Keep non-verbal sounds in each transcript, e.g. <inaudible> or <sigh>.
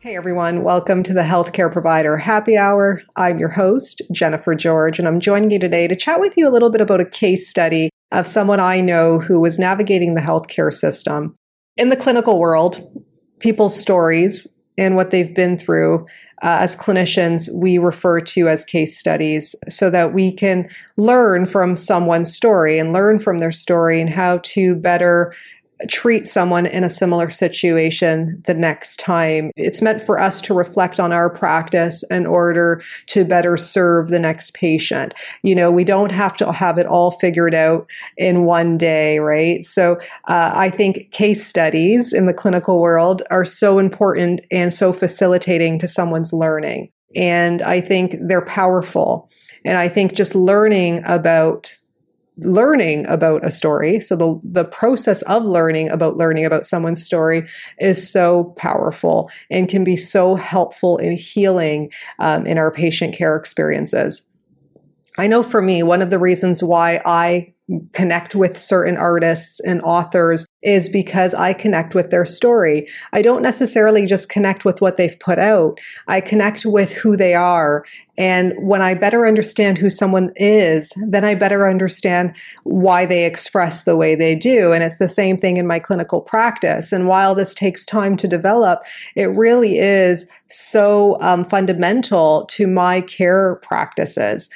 Hey everyone, welcome to the Healthcare Provider Happy Hour. I'm your host, Jennifer George, and I'm joining you today to chat with you a little bit about a case study of someone I know who was navigating the healthcare system. In the clinical world, people's stories and what they've been through uh, as clinicians, we refer to as case studies so that we can learn from someone's story and learn from their story and how to better treat someone in a similar situation the next time. It's meant for us to reflect on our practice in order to better serve the next patient. You know, we don't have to have it all figured out in one day, right? So uh, I think case studies in the clinical world are so important and so facilitating to someone's learning. And I think they're powerful. And I think just learning about learning about a story. So the, the process of learning about learning about someone's story is so powerful and can be so helpful in healing um, in our patient care experiences. I know for me, one of the reasons why I connect with certain artists and authors is because I connect with their story. I don't necessarily just connect with what they've put out. I connect with who they are. And when I better understand who someone is, then I better understand why they express the way they do. And it's the same thing in my clinical practice. And while this takes time to develop, it really is so um, fundamental to my care practices.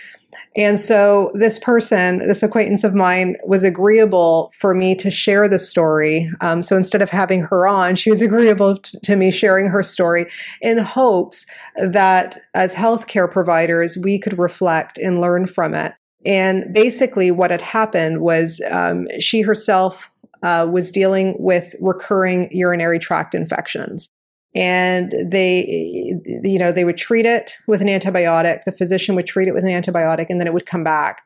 And so this person, this acquaintance of mine, was agreeable for me to share the story. Um, so instead of having her on, she was agreeable t- to me sharing her story in hopes that as healthcare providers, we could reflect and learn from it. And basically, what had happened was um, she herself uh, was dealing with recurring urinary tract infections and they you know they would treat it with an antibiotic. The physician would treat it with an antibiotic and then it would come back.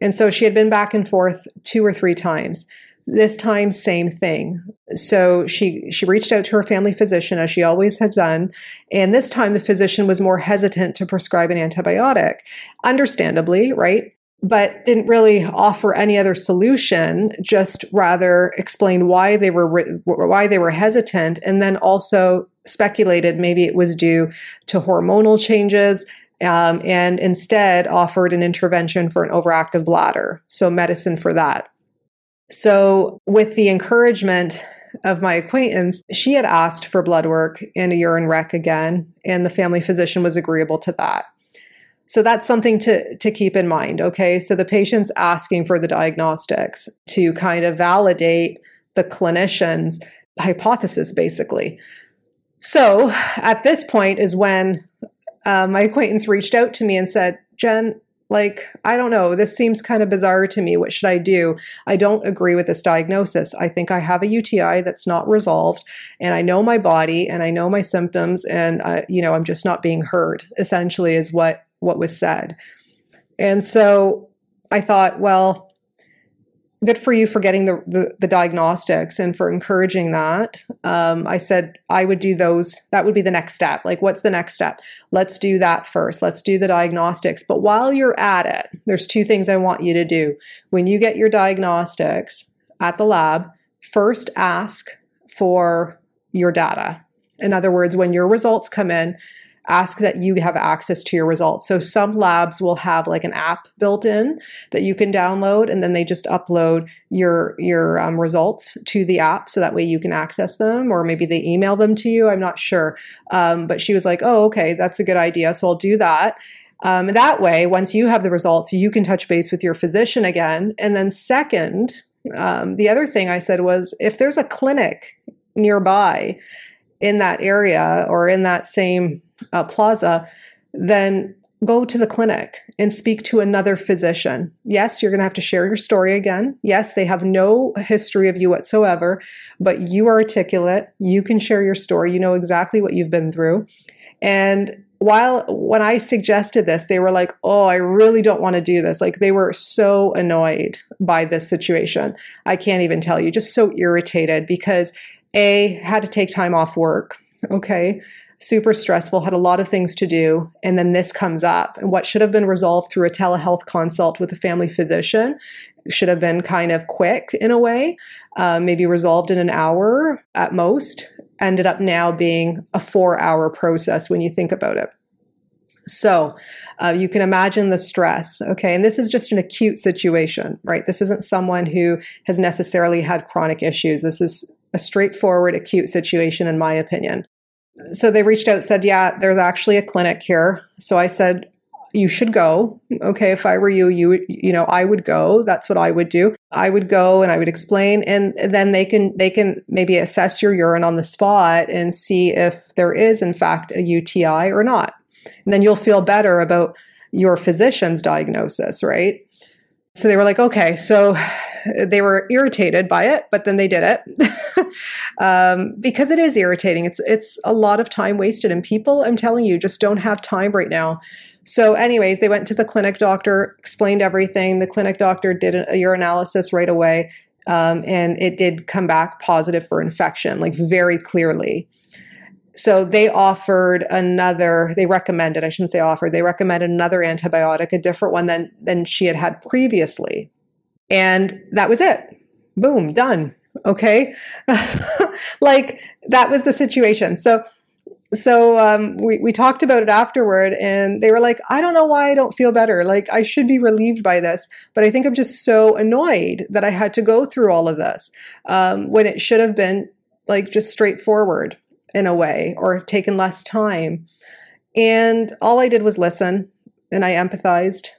And so she had been back and forth two or three times. This time same thing. So she she reached out to her family physician as she always had done. And this time the physician was more hesitant to prescribe an antibiotic understandably right? But didn't really offer any other solution just rather explain why they were why they were hesitant and then also speculated maybe it was due to hormonal changes um, and instead offered an intervention for an overactive bladder so medicine for that so with the encouragement of my acquaintance, she had asked for blood work and a urine rec again, and the family physician was agreeable to that. So that's something to, to keep in mind. Okay. So the patient's asking for the diagnostics to kind of validate the clinician's hypothesis, basically. So at this point is when uh, my acquaintance reached out to me and said, Jen, Like, I don't know. This seems kind of bizarre to me. What should I do? I don't agree with this diagnosis. I think I have a UTI that's not resolved, and I know my body and I know my symptoms, and you know, I'm just not being heard. Essentially, is what what was said. And so I thought, well, good for you for getting the, the, the diagnostics and for encouraging that. Um, I said I would do those. That would be the next step. Like, what's the next step? Let's do that first. Let's do the diagnostics. But while you're at it, there's two things I want you to do. When you get your diagnostics at the lab, first ask for your data. In other words, when your results come in, ask that you have access to your results. So some labs will have like an app built in that you can download, and then they just upload your your um, results to the app, so that way you can access them, or maybe they email them to you. I'm not sure, um, but she was like, "Oh, okay, that's a good idea." So I'll do that. Um, that way, once you have the results, you can touch base with your physician again. And then, second, um, the other thing I said was if there's a clinic nearby in that area or in that same uh, plaza, then go to the clinic and speak to another physician. Yes, you're going to have to share your story again. Yes, they have no history of you whatsoever, but you are articulate. You can share your story. You know exactly what you've been through. And while when I suggested this, they were like, "Oh, I really don't want to do this." Like they were so annoyed by this situation. I can't even tell you, just so irritated because a had to take time off work, okay? Super stressful, had a lot of things to do, and then this comes up. And what should have been resolved through a telehealth consult with a family physician should have been kind of quick in a way, uh, maybe resolved in an hour at most, ended up now being a four hour process when you think about it. So uh, you can imagine the stress, okay? And this is just an acute situation, right? This isn't someone who has necessarily had chronic issues. This is a straightforward acute situation, in my opinion so they reached out said yeah there's actually a clinic here. So i said you should go. Okay if i were you you you know i would go. That's what i would do. I would go and i would explain and then they can they can maybe assess your urine on the spot and see if there is in fact a uti or not. And then you'll feel better about your physician's diagnosis right? So they were like okay so they were irritated by it, but then they did it <laughs> um, because it is irritating. It's it's a lot of time wasted, and people, I'm telling you, just don't have time right now. So, anyways, they went to the clinic doctor, explained everything. The clinic doctor did a urinalysis right away, um, and it did come back positive for infection, like very clearly. So they offered another, they recommended, I shouldn't say offered, they recommended another antibiotic, a different one than, than she had had previously. And that was it. Boom, done. Okay. <laughs> like that was the situation. So, so um, we, we talked about it afterward and they were like i don't know why i don't feel better like i should be relieved by this but i think i'm just so annoyed that i had to go through all of this um, when it should have been like just straightforward in a way or taken less time and all i did was listen and i empathized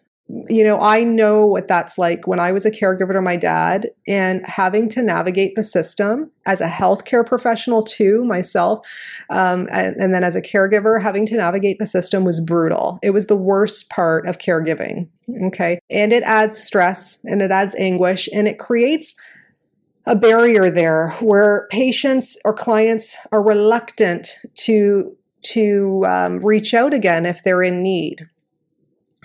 you know, I know what that's like when I was a caregiver to my dad and having to navigate the system as a healthcare professional too, myself. Um, and, and then as a caregiver, having to navigate the system was brutal. It was the worst part of caregiving. Okay. And it adds stress and it adds anguish and it creates a barrier there where patients or clients are reluctant to to um, reach out again if they're in need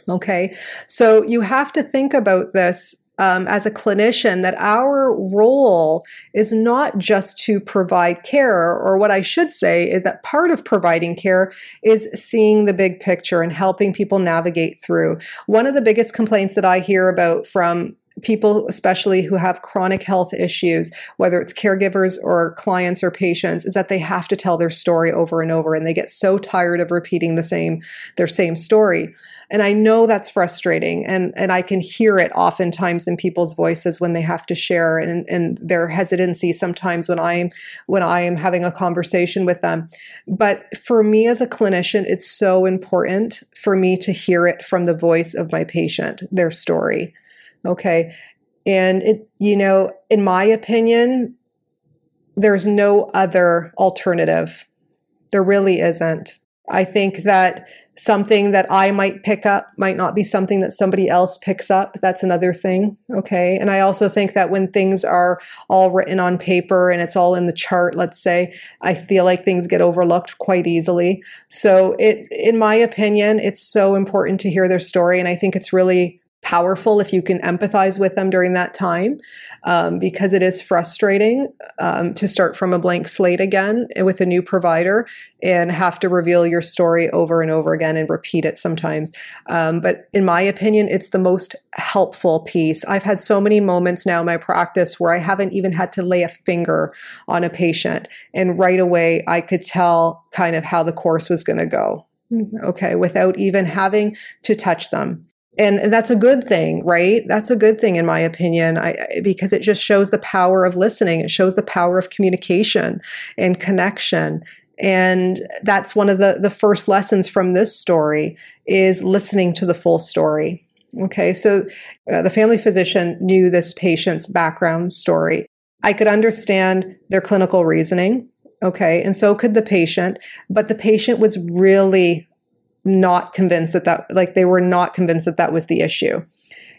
Okay. So you have to think about this um, as a clinician that our role is not just to provide care, or what I should say is that part of providing care is seeing the big picture and helping people navigate through. One of the biggest complaints that I hear about from people, especially who have chronic health issues, whether it's caregivers or clients or patients, is that they have to tell their story over and over and they get so tired of repeating the same, their same story. And I know that's frustrating and, and I can hear it oftentimes in people's voices when they have to share and, and their hesitancy sometimes when I'm when I am having a conversation with them. But for me as a clinician, it's so important for me to hear it from the voice of my patient, their story. Okay. And it, you know, in my opinion, there's no other alternative. There really isn't. I think that something that I might pick up might not be something that somebody else picks up. That's another thing. Okay. And I also think that when things are all written on paper and it's all in the chart, let's say, I feel like things get overlooked quite easily. So it, in my opinion, it's so important to hear their story. And I think it's really powerful if you can empathize with them during that time um, because it is frustrating um, to start from a blank slate again with a new provider and have to reveal your story over and over again and repeat it sometimes. Um, but in my opinion, it's the most helpful piece. I've had so many moments now in my practice where I haven't even had to lay a finger on a patient. And right away, I could tell kind of how the course was going to go. Okay, without even having to touch them and that's a good thing right? That's a good thing in my opinion. I, because it just shows the power of listening. It shows the power of communication and connection. And that's one of the the first lessons from this story is listening to the full story. Okay so uh, the family physician knew this patient's background story. I could understand their clinical reasoning okay and so could the patient but the patient was really not convinced that that like they were not convinced that that was the issue.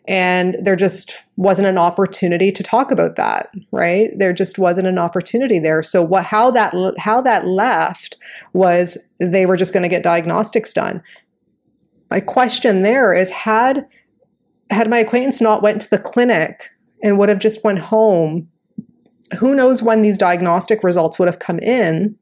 And there just wasn't an opportunity to talk about that right? There just wasn't an opportunity there. So what how that how that left was they were just going to get diagnostics done. My question there is had had my acquaintance not went to the clinic and would have just went home who knows when these diagnostic results would have come in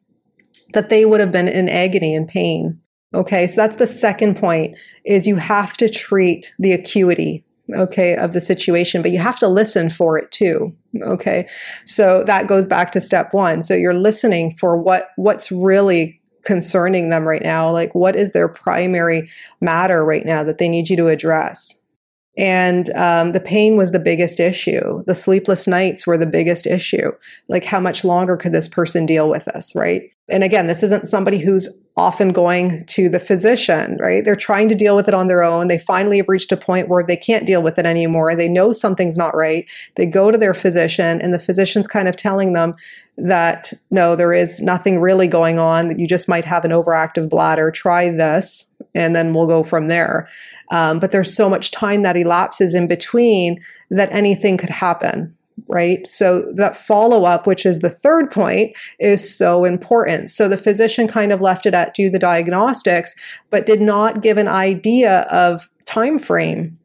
that they would have been in agony and pain Okay, so that's the second point is you have to treat the acuity okay of the situation but you have to listen for it too okay so that goes back to step 1 so you're listening for what what's really concerning them right now like what is their primary matter right now that they need you to address and um, the pain was the biggest issue. The sleepless nights were the biggest issue. Like, how much longer could this person deal with this, right? And again, this isn't somebody who's often going to the physician, right? They're trying to deal with it on their own. They finally have reached a point where they can't deal with it anymore. They know something's not right. They go to their physician, and the physician's kind of telling them that no, there is nothing really going on, that you just might have an overactive bladder. Try this, and then we'll go from there. Um, but there's so much time that elapses in between that anything could happen right? So that follow up, which is the third point, is so important. So the physician kind of left it at do the diagnostics, but did not give an idea of time frame.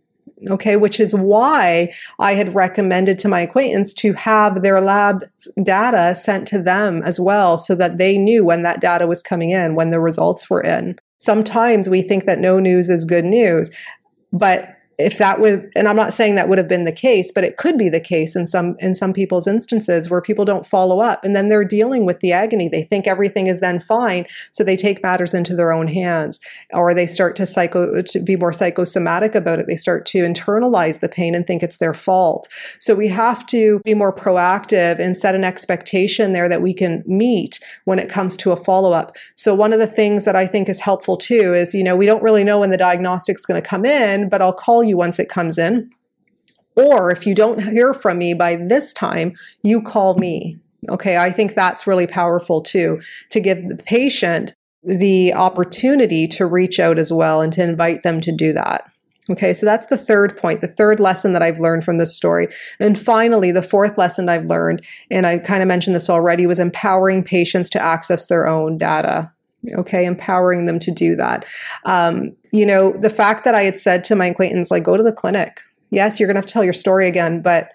Okay, which is why I had recommended to my acquaintance to have their lab data sent to them as well so that they knew when that data was coming in, when the results were in. Sometimes we think that no news is good news, but if that would and i'm not saying that would have been the case but it could be the case in some in some people's instances where people don't follow up and then they're dealing with the agony. They think everything is then fine so they take matters into their own hands or they start to psycho to be more psychosomatic about it. They start to internalize the pain and think it's their fault. So we have to be more proactive and set an expectation there that we can meet when it comes to a follow-up. So one of the things that i think is helpful too is you know we don't really know when the diagnostic's going to come in but i'll call you you once it comes in. Or if you don't hear from me by this time, you call me. Okay, I think that's really powerful too, to give the patient the opportunity to reach out as well and to invite them to do that. Okay, so that's the third point, the third lesson that I've learned from this story. And finally, the fourth lesson I've learned, and I kind of mentioned this already, was empowering patients to access their own data okay empowering them to do that um, you know the fact that i had said to my acquaintance like go to the clinic yes you're going to have to tell your story again but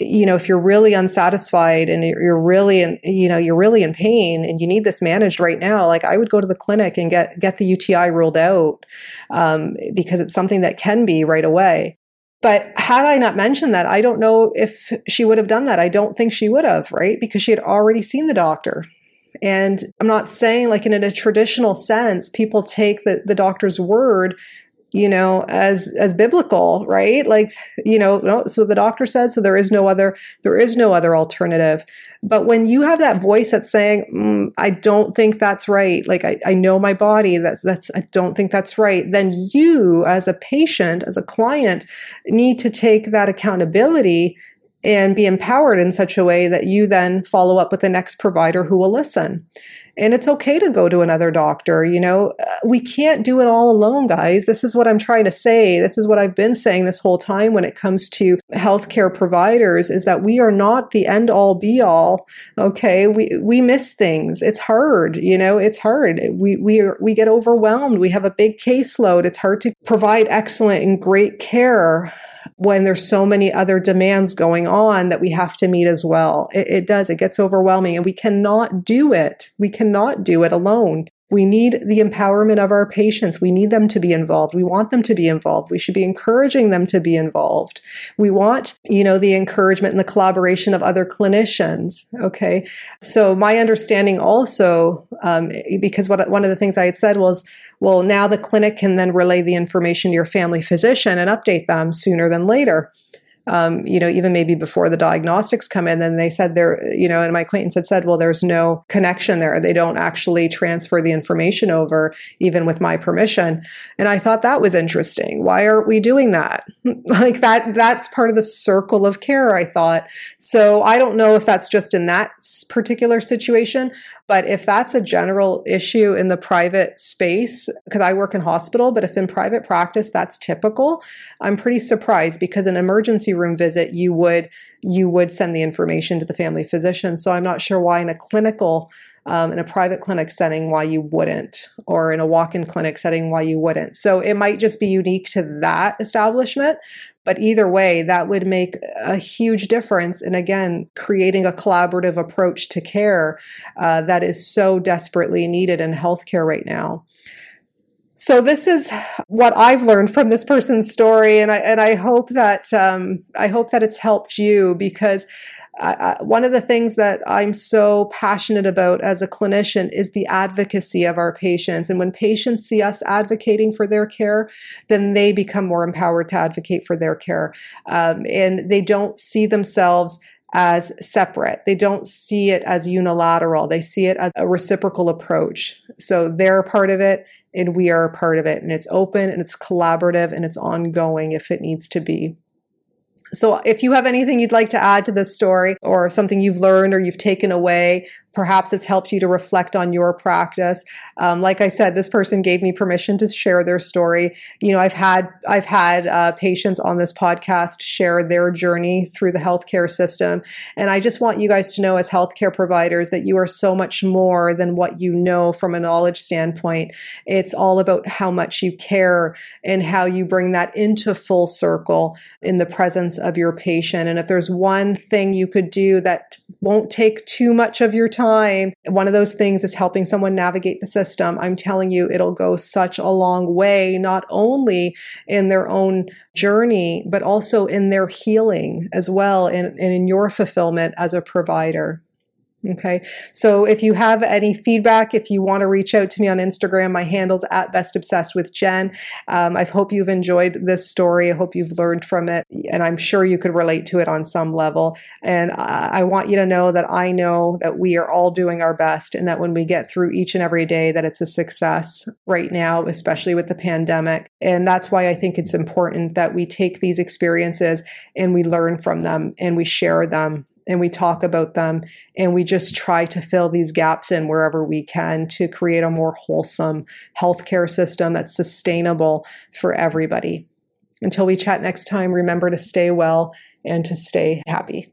you know if you're really unsatisfied and you're really in you know you're really in pain and you need this managed right now like i would go to the clinic and get get the uti ruled out um, because it's something that can be right away but had I not mentioned that, I don't know if she would have done that. I don't think she would have, right? Because she had already seen the doctor. And I'm not saying like in a traditional sense, people take the, the doctor's word, you know, as as biblical, right? Like, you know, so the doctor said, so there is no other, there is no other alternative. But when you have that voice that's saying, mm, I don't think that's right, like I, I know my body, that's that's I don't think that's right, then you as a patient, as a client, need to take that accountability and be empowered in such a way that you then follow up with the next provider who will listen. And it's okay to go to another doctor. You know, uh, we can't do it all alone, guys. This is what I'm trying to say. This is what I've been saying this whole time when it comes to healthcare providers is that we are not the end all be all. Okay. We, we miss things. It's hard. You know, it's hard. We, we, are, we get overwhelmed. We have a big caseload. It's hard to provide excellent and great care when there's so many other demands going on that we have to meet as well. It, it, does, it gets overwhelming and we cannot do it. We cannot do it alone. We need the empowerment of our patients. We need them to be involved. We want them to be involved. We should be encouraging them to be involved. We want, you know, the encouragement and the collaboration of other clinicians. Okay. So my understanding also, um, because what, one of the things I had said was, well, now the clinic can then relay the information to your family physician and update them sooner than later um, you know, even maybe before the diagnostics come in, then they said there, you know, and my acquaintance had said, well, there's no connection there. They don't actually transfer the information over, even with my permission. And I thought that was interesting. Why aren't we doing that? <laughs> like that, that's part of the circle of care, I thought. So I don't know if that's just in that particular situation. But if that's a general issue in the private space, because I work in hospital, but if in private practice that's typical, I'm pretty surprised because an emergency room visit you would you would send the information to the family physician. So I'm not sure why in a clinical um, in a private clinic setting why you wouldn't, or in a walk in clinic setting why you wouldn't. So it might just be unique to that establishment. But either way, that would make a huge difference in, again, creating a collaborative approach to care uh, that is so desperately needed in healthcare right now. So this is what I've learned from this person's story, and I and I hope that um, I hope that it's helped you because one of the things that I'm so passionate about as a clinician is the advocacy of our patients. And when patients see us advocating for their care, then they become more empowered to advocate for their care. Um, and they don't see themselves as separate. They don't see it as unilateral. They see it as a reciprocal approach. So they're a part of it and we are a part of it. And it's open and it's collaborative and it's ongoing if it needs to be. So if you have anything you'd like to add to this story or something you've learned or you've taken away, Perhaps it's helped you to reflect on your practice. Um, like I said, this person gave me permission to share their story. You know, I've had I've had uh, patients on this podcast share their journey through the healthcare system, and I just want you guys to know, as healthcare providers, that you are so much more than what you know from a knowledge standpoint. It's all about how much you care and how you bring that into full circle in the presence of your patient. And if there's one thing you could do that won't take too much of your time. One of those things is helping someone navigate the system. I'm telling you, it'll go such a long way, not only in their own journey, but also in their healing as well and, and in your fulfillment as a provider. Okay. So if you have any feedback, if you want to reach out to me on Instagram, my handle's at best obsessed with Jen. Um, I hope you've enjoyed this story. I hope you've learned from it. And I'm sure you could relate to it on some level. And I, I want you to know that I know that we are all doing our best and that when we get through each and every day, that it's a success right now, especially with the pandemic. And that's why I think it's important that we take these experiences and we learn from them and we share them and we talk about them and we just try to fill these gaps in wherever we can to create a more wholesome healthcare system that's sustainable for everybody. Until we chat next time, remember to stay well and to stay happy.